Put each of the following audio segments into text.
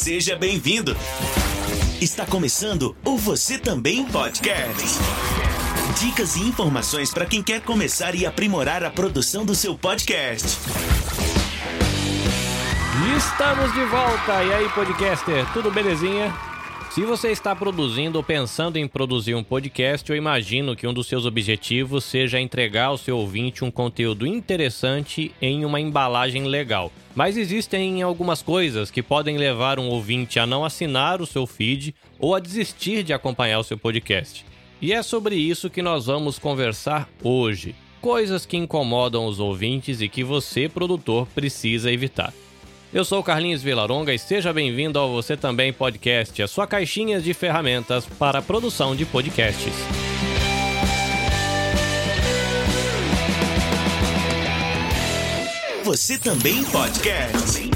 Seja bem-vindo. Está começando o Você Também Podcast. Dicas e informações para quem quer começar e aprimorar a produção do seu podcast. Estamos de volta! E aí, podcaster, tudo belezinha? Se você está produzindo ou pensando em produzir um podcast, eu imagino que um dos seus objetivos seja entregar ao seu ouvinte um conteúdo interessante em uma embalagem legal. Mas existem algumas coisas que podem levar um ouvinte a não assinar o seu feed ou a desistir de acompanhar o seu podcast. E é sobre isso que nós vamos conversar hoje. Coisas que incomodam os ouvintes e que você, produtor, precisa evitar. Eu sou Carlinhos Vilaronga e seja bem-vindo ao Você Também Podcast, a sua caixinha de ferramentas para a produção de podcasts. Você Também Podcast.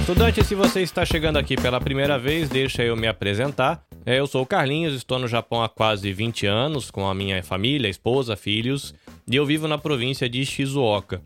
Estudante, se você está chegando aqui pela primeira vez, deixa eu me apresentar. É, eu sou o Carlinhos, estou no Japão há quase 20 anos com a minha família, esposa, filhos, e eu vivo na província de Shizuoka.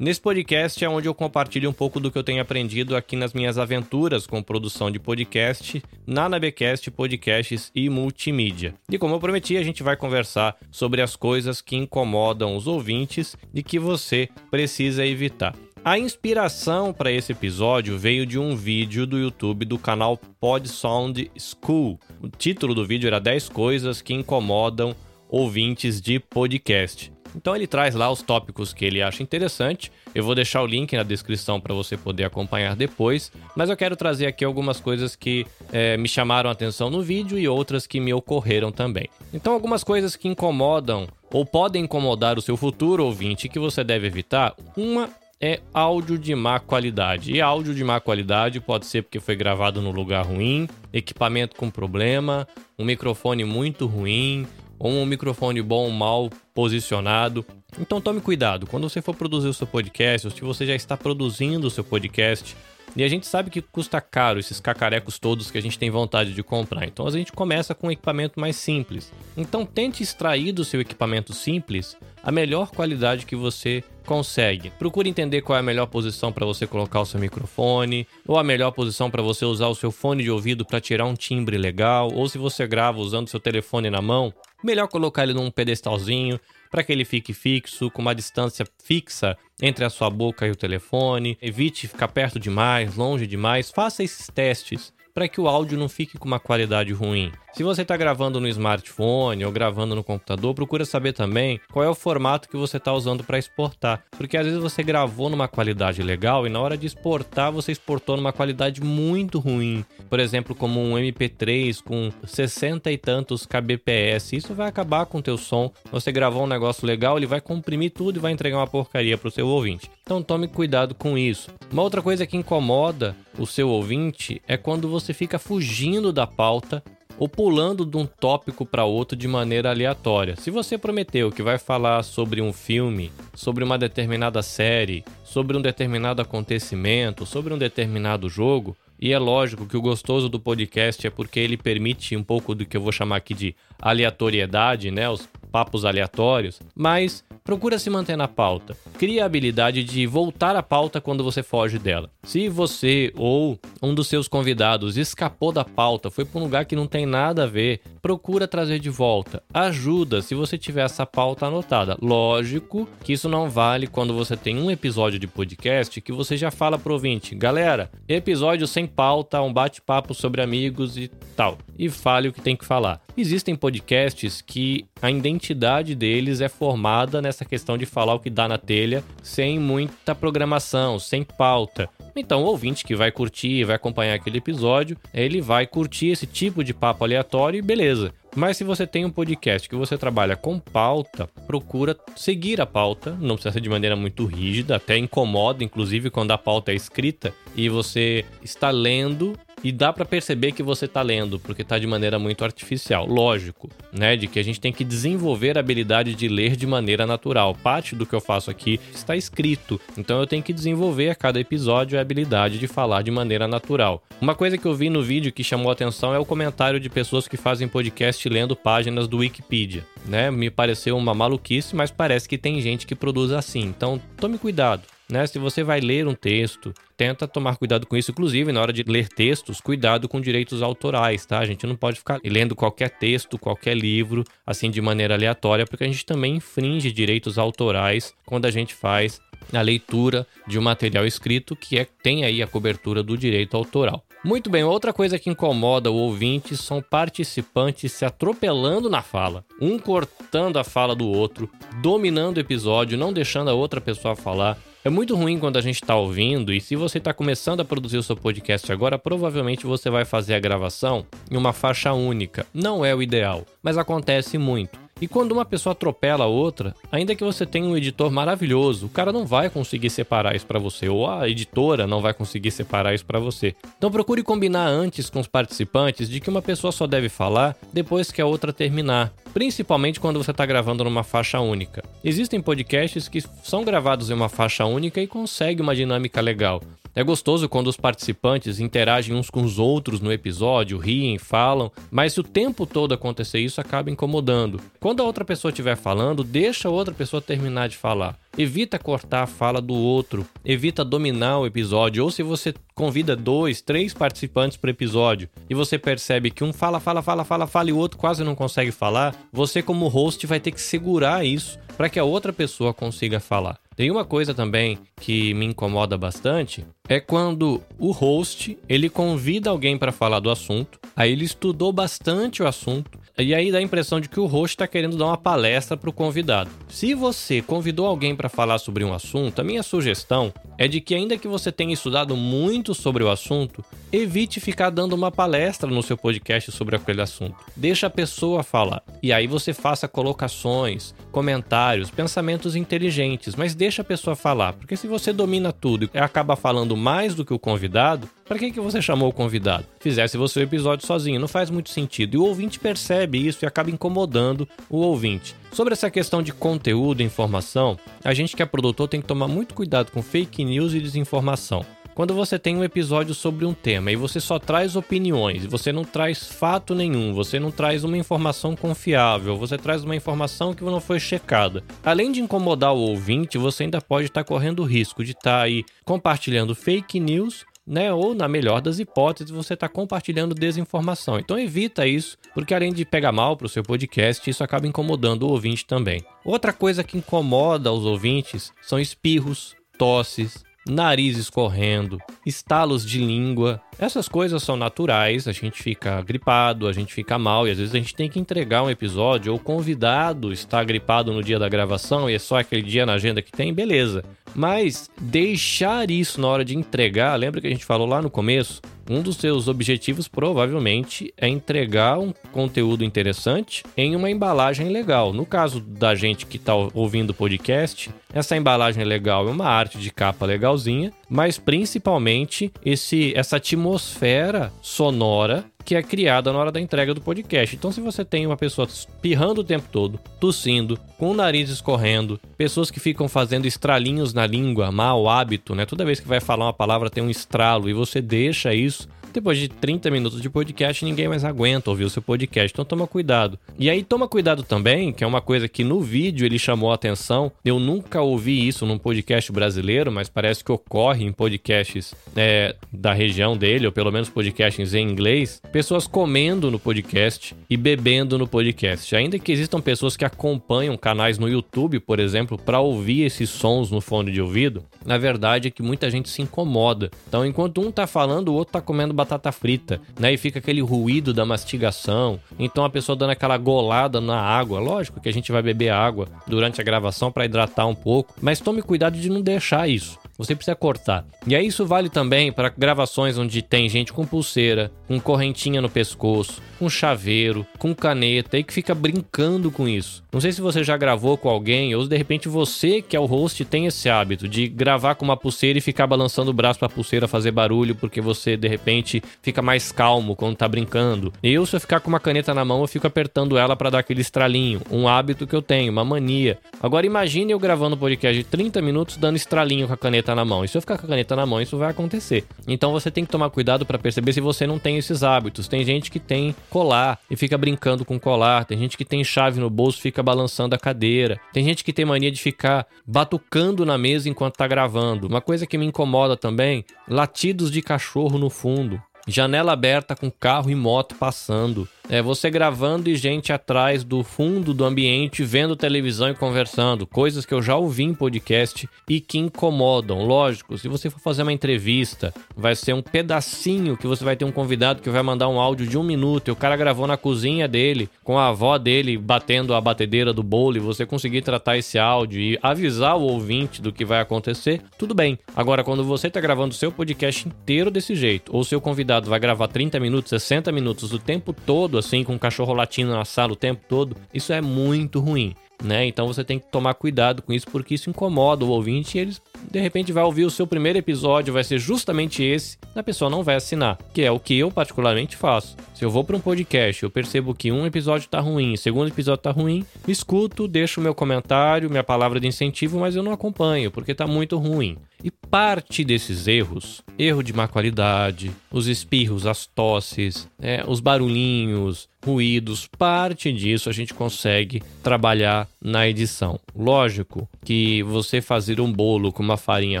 Nesse podcast é onde eu compartilho um pouco do que eu tenho aprendido aqui nas minhas aventuras com produção de podcast, na Nabecast Podcasts e Multimídia. E como eu prometi, a gente vai conversar sobre as coisas que incomodam os ouvintes e que você precisa evitar. A inspiração para esse episódio veio de um vídeo do YouTube do canal Pod Sound School. O título do vídeo era 10 coisas que incomodam ouvintes de podcast. Então ele traz lá os tópicos que ele acha interessante. Eu vou deixar o link na descrição para você poder acompanhar depois. Mas eu quero trazer aqui algumas coisas que é, me chamaram a atenção no vídeo e outras que me ocorreram também. Então, algumas coisas que incomodam ou podem incomodar o seu futuro ouvinte que você deve evitar. Uma é áudio de má qualidade. E áudio de má qualidade pode ser porque foi gravado no lugar ruim, equipamento com problema, um microfone muito ruim, ou um microfone bom mal posicionado. Então tome cuidado, quando você for produzir o seu podcast, ou se você já está produzindo o seu podcast, e a gente sabe que custa caro esses cacarecos todos que a gente tem vontade de comprar. Então a gente começa com um equipamento mais simples. Então tente extrair do seu equipamento simples a melhor qualidade que você consegue. Procure entender qual é a melhor posição para você colocar o seu microfone, ou a melhor posição para você usar o seu fone de ouvido para tirar um timbre legal, ou se você grava usando seu telefone na mão, melhor colocar ele num pedestalzinho para que ele fique fixo, com uma distância fixa entre a sua boca e o telefone. Evite ficar perto demais, longe demais. Faça esses testes para que o áudio não fique com uma qualidade ruim. Se você está gravando no smartphone ou gravando no computador, procura saber também qual é o formato que você está usando para exportar, porque às vezes você gravou numa qualidade legal e na hora de exportar você exportou numa qualidade muito ruim, por exemplo, como um MP3 com 60 e tantos kbps. Isso vai acabar com o teu som. Você gravou um negócio legal, ele vai comprimir tudo e vai entregar uma porcaria para o seu ouvinte. Então tome cuidado com isso. Uma outra coisa que incomoda o seu ouvinte é quando você fica fugindo da pauta ou pulando de um tópico para outro de maneira aleatória. Se você prometeu que vai falar sobre um filme, sobre uma determinada série, sobre um determinado acontecimento, sobre um determinado jogo, e é lógico que o gostoso do podcast é porque ele permite um pouco do que eu vou chamar aqui de aleatoriedade, né? Os papos aleatórios, mas procura se manter na pauta. Crie a habilidade de voltar à pauta quando você foge dela. Se você ou um dos seus convidados escapou da pauta, foi para um lugar que não tem nada a ver, procura trazer de volta. Ajuda se você tiver essa pauta anotada. Lógico que isso não vale quando você tem um episódio de podcast que você já fala pro ouvinte, galera, episódio sem pauta, um bate-papo sobre amigos e tal. E fale o que tem que falar. Existem podcasts que a identidade deles é formada nessa questão de falar o que dá na telha, sem muita programação, sem pauta. Então, o ouvinte que vai curtir, vai acompanhar aquele episódio, ele vai curtir esse tipo de papo aleatório e beleza. Mas se você tem um podcast que você trabalha com pauta, procura seguir a pauta, não precisa ser de maneira muito rígida, até incomoda, inclusive quando a pauta é escrita e você está lendo e dá para perceber que você tá lendo, porque tá de maneira muito artificial. Lógico, né? De que a gente tem que desenvolver a habilidade de ler de maneira natural. Parte do que eu faço aqui está escrito, então eu tenho que desenvolver a cada episódio a habilidade de falar de maneira natural. Uma coisa que eu vi no vídeo que chamou atenção é o comentário de pessoas que fazem podcast lendo páginas do Wikipedia, né? Me pareceu uma maluquice, mas parece que tem gente que produz assim. Então, tome cuidado né? Se você vai ler um texto, tenta tomar cuidado com isso, inclusive na hora de ler textos, cuidado com direitos autorais, tá? A gente não pode ficar lendo qualquer texto, qualquer livro, assim de maneira aleatória, porque a gente também infringe direitos autorais quando a gente faz a leitura de um material escrito que é, tem aí a cobertura do direito autoral. Muito bem, outra coisa que incomoda o ouvinte são participantes se atropelando na fala, um cortando a fala do outro, dominando o episódio, não deixando a outra pessoa falar. É muito ruim quando a gente está ouvindo, e se você está começando a produzir o seu podcast agora, provavelmente você vai fazer a gravação em uma faixa única. Não é o ideal, mas acontece muito. E quando uma pessoa atropela a outra, ainda que você tenha um editor maravilhoso, o cara não vai conseguir separar isso para você, ou a editora não vai conseguir separar isso para você. Então procure combinar antes com os participantes de que uma pessoa só deve falar depois que a outra terminar, principalmente quando você está gravando numa faixa única. Existem podcasts que são gravados em uma faixa única e conseguem uma dinâmica legal. É gostoso quando os participantes interagem uns com os outros no episódio, riem, falam, mas se o tempo todo acontecer isso, acaba incomodando. Quando a outra pessoa estiver falando, deixa a outra pessoa terminar de falar. Evita cortar a fala do outro, evita dominar o episódio. Ou se você convida dois, três participantes para episódio e você percebe que um fala, fala, fala, fala, fala e o outro quase não consegue falar, você, como host, vai ter que segurar isso para que a outra pessoa consiga falar. Tem uma coisa também que me incomoda bastante, é quando o host, ele convida alguém para falar do assunto, aí ele estudou bastante o assunto, e aí dá a impressão de que o host está querendo dar uma palestra para o convidado. Se você convidou alguém para falar sobre um assunto, a minha sugestão é de que, ainda que você tenha estudado muito sobre o assunto, evite ficar dando uma palestra no seu podcast sobre aquele assunto. Deixa a pessoa falar. E aí você faça colocações, comentários, pensamentos inteligentes, mas deixa a pessoa falar. Porque se você domina tudo e acaba falando mais do que o convidado, para que, que você chamou o convidado? Fizesse você o episódio sozinho, não faz muito sentido. E o ouvinte percebe isso e acaba incomodando o ouvinte. Sobre essa questão de conteúdo e informação, a gente que é produtor tem que tomar muito cuidado com fake news e desinformação. Quando você tem um episódio sobre um tema e você só traz opiniões, você não traz fato nenhum, você não traz uma informação confiável, você traz uma informação que não foi checada. Além de incomodar o ouvinte, você ainda pode estar correndo o risco de estar aí compartilhando fake news né? Ou na melhor das hipóteses, você está compartilhando desinformação. Então evita isso, porque além de pegar mal para o seu podcast, isso acaba incomodando o ouvinte também. Outra coisa que incomoda os ouvintes são espirros, tosses, nariz escorrendo, estalos de língua. Essas coisas são naturais, a gente fica gripado, a gente fica mal e às vezes a gente tem que entregar um episódio ou o convidado está gripado no dia da gravação e é só aquele dia na agenda que tem, beleza. Mas deixar isso na hora de entregar, lembra que a gente falou lá no começo? Um dos seus objetivos provavelmente é entregar um conteúdo interessante em uma embalagem legal. No caso da gente que está ouvindo o podcast, essa embalagem legal é uma arte de capa legalzinha, mas principalmente esse essa atmosfera sonora que é criada na hora da entrega do podcast. Então, se você tem uma pessoa espirrando o tempo todo, tossindo, com o nariz escorrendo, pessoas que ficam fazendo estralinhos na língua, mau hábito, né? Toda vez que vai falar uma palavra tem um estralo e você deixa isso depois de 30 minutos de podcast, ninguém mais aguenta ouvir o seu podcast, então toma cuidado. E aí toma cuidado também, que é uma coisa que no vídeo ele chamou a atenção. Eu nunca ouvi isso num podcast brasileiro, mas parece que ocorre em podcasts é, da região dele, ou pelo menos podcasts em inglês. Pessoas comendo no podcast e bebendo no podcast. Ainda que existam pessoas que acompanham canais no YouTube, por exemplo, para ouvir esses sons no fone de ouvido, na verdade é que muita gente se incomoda. Então, enquanto um tá falando, o outro tá comendo batata frita, né? E fica aquele ruído da mastigação. Então a pessoa dando aquela golada na água. Lógico que a gente vai beber água durante a gravação para hidratar um pouco, mas tome cuidado de não deixar isso. Você precisa cortar. E aí isso vale também para gravações onde tem gente com pulseira, com correntinha no pescoço, com chaveiro, com caneta e que fica brincando com isso. Não sei se você já gravou com alguém ou de repente você que é o host tem esse hábito de gravar com uma pulseira e ficar balançando o braço para a pulseira fazer barulho porque você de repente fica mais calmo quando tá brincando. Eu se eu ficar com uma caneta na mão eu fico apertando ela para dar aquele estralinho, um hábito que eu tenho, uma mania. Agora imagine eu gravando um podcast de 30 minutos dando estralinho com a caneta caneta na mão. E se eu ficar com a caneta na mão, isso vai acontecer. Então você tem que tomar cuidado para perceber se você não tem esses hábitos. Tem gente que tem colar e fica brincando com colar, tem gente que tem chave no bolso e fica balançando a cadeira. Tem gente que tem mania de ficar batucando na mesa enquanto tá gravando. Uma coisa que me incomoda também, latidos de cachorro no fundo. Janela aberta com carro e moto passando. É você gravando e gente atrás do fundo do ambiente vendo televisão e conversando, coisas que eu já ouvi em podcast e que incomodam. Lógico, se você for fazer uma entrevista, vai ser um pedacinho que você vai ter um convidado que vai mandar um áudio de um minuto e o cara gravou na cozinha dele, com a avó dele batendo a batedeira do bolo e você conseguir tratar esse áudio e avisar o ouvinte do que vai acontecer, tudo bem. Agora, quando você está gravando o seu podcast inteiro desse jeito, ou seu convidado vai gravar 30 minutos, 60 minutos o tempo todo assim, com um cachorro latindo na sala o tempo todo, isso é muito ruim. Né? Então você tem que tomar cuidado com isso porque isso incomoda o ouvinte e eles de repente vai ouvir o seu primeiro episódio, vai ser justamente esse, a pessoa não vai assinar, que é o que eu particularmente faço. Se eu vou para um podcast, eu percebo que um episódio tá ruim, o segundo episódio tá ruim, escuto, deixo meu comentário, minha palavra de incentivo, mas eu não acompanho porque tá muito ruim. E parte desses erros, erro de má qualidade, os espirros, as tosses, é, os barulhinhos, ruídos, parte disso a gente consegue trabalhar na edição. Lógico que você fazer um bolo com uma farinha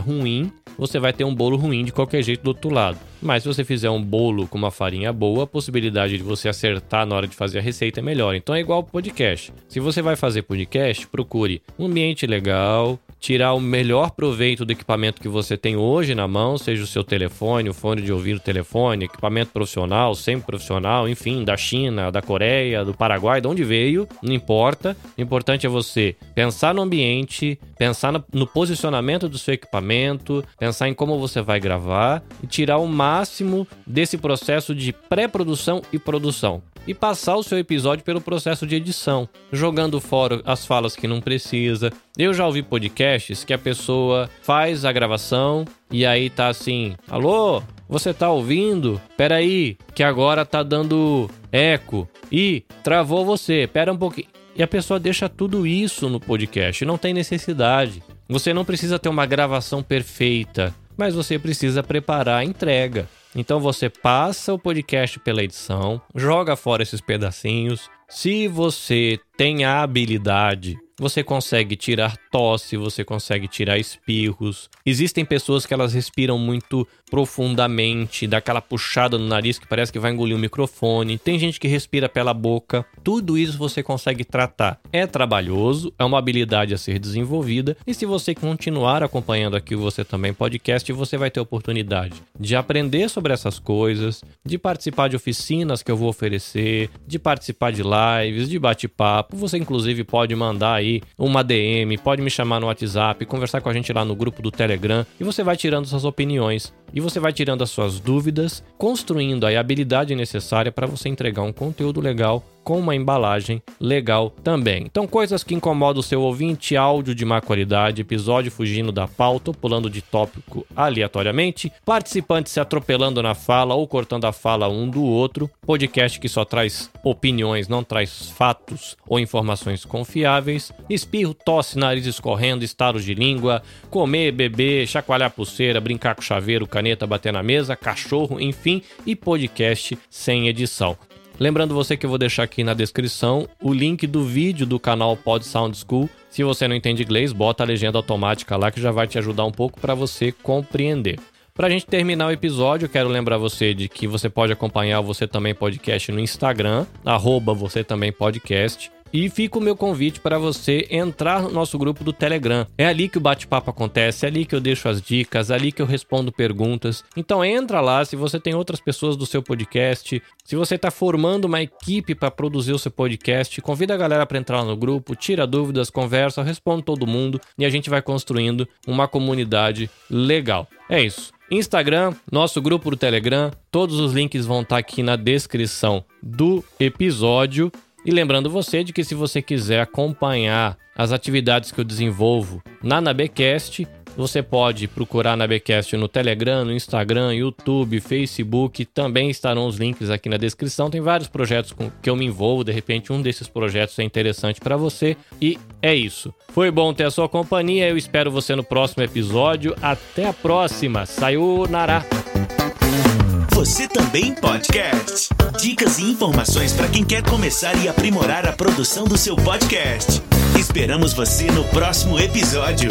ruim, você vai ter um bolo ruim de qualquer jeito do outro lado. Mas se você fizer um bolo com uma farinha boa, a possibilidade de você acertar na hora de fazer a receita é melhor. Então é igual podcast. Se você vai fazer podcast, procure um ambiente legal, tirar o melhor proveito do equipamento que você tem hoje na mão, seja o seu telefone, o fone de ouvir o telefone, equipamento profissional, semi-profissional, enfim, da China, da Coreia, do Paraguai, de onde veio, não importa. O importante é você pensar no ambiente, pensar no posicionamento do seu equipamento, pensar em como você vai gravar e tirar o máximo desse processo de pré-produção e produção e passar o seu episódio pelo processo de edição, jogando fora as falas que não precisa. Eu já ouvi podcasts que a pessoa faz a gravação e aí tá assim: "Alô, você tá ouvindo? Pera aí, que agora tá dando eco e travou você. Pera um pouquinho". E a pessoa deixa tudo isso no podcast, não tem necessidade. Você não precisa ter uma gravação perfeita, mas você precisa preparar a entrega. Então você passa o podcast pela edição, joga fora esses pedacinhos. Se você tem a habilidade você consegue tirar tosse, você consegue tirar espirros. Existem pessoas que elas respiram muito profundamente, dá aquela puxada no nariz que parece que vai engolir o um microfone. Tem gente que respira pela boca. Tudo isso você consegue tratar. É trabalhoso, é uma habilidade a ser desenvolvida. E se você continuar acompanhando aqui o Você Também Podcast, você vai ter oportunidade de aprender sobre essas coisas, de participar de oficinas que eu vou oferecer, de participar de lives, de bate-papo. Você inclusive pode mandar aí aí uma DM, pode me chamar no WhatsApp, conversar com a gente lá no grupo do Telegram e você vai tirando suas opiniões. E você vai tirando as suas dúvidas, construindo a habilidade necessária para você entregar um conteúdo legal com uma embalagem legal também. Então, coisas que incomodam o seu ouvinte, áudio de má qualidade, episódio fugindo da pauta pulando de tópico aleatoriamente, participantes se atropelando na fala ou cortando a fala um do outro, podcast que só traz opiniões, não traz fatos ou informações confiáveis, espirro, tosse, nariz escorrendo, estalos de língua, comer, beber, chacoalhar pulseira, brincar com chaveiro, caneta, bater na mesa, cachorro, enfim, e podcast sem edição. Lembrando você que eu vou deixar aqui na descrição o link do vídeo do canal Pod Sound School. Se você não entende inglês, bota a legenda automática lá que já vai te ajudar um pouco para você compreender. Para a gente terminar o episódio, quero lembrar você de que você pode acompanhar o Você Também Podcast no Instagram, arroba Você Também Podcast. E fica o meu convite para você entrar no nosso grupo do Telegram. É ali que o bate-papo acontece, é ali que eu deixo as dicas, é ali que eu respondo perguntas. Então entra lá, se você tem outras pessoas do seu podcast, se você está formando uma equipe para produzir o seu podcast, convida a galera para entrar no grupo, tira dúvidas, conversa, responde todo mundo e a gente vai construindo uma comunidade legal. É isso. Instagram, nosso grupo do Telegram, todos os links vão estar tá aqui na descrição do episódio. E lembrando você de que se você quiser acompanhar as atividades que eu desenvolvo na Nabecast, Você pode procurar na Becast no Telegram, no Instagram, YouTube, Facebook. Também estarão os links aqui na descrição. Tem vários projetos com que eu me envolvo. De repente, um desses projetos é interessante para você. E é isso. Foi bom ter a sua companhia. Eu espero você no próximo episódio. Até a próxima. Sayonara. Você também podcast. Dicas e informações para quem quer começar e aprimorar a produção do seu podcast. Esperamos você no próximo episódio.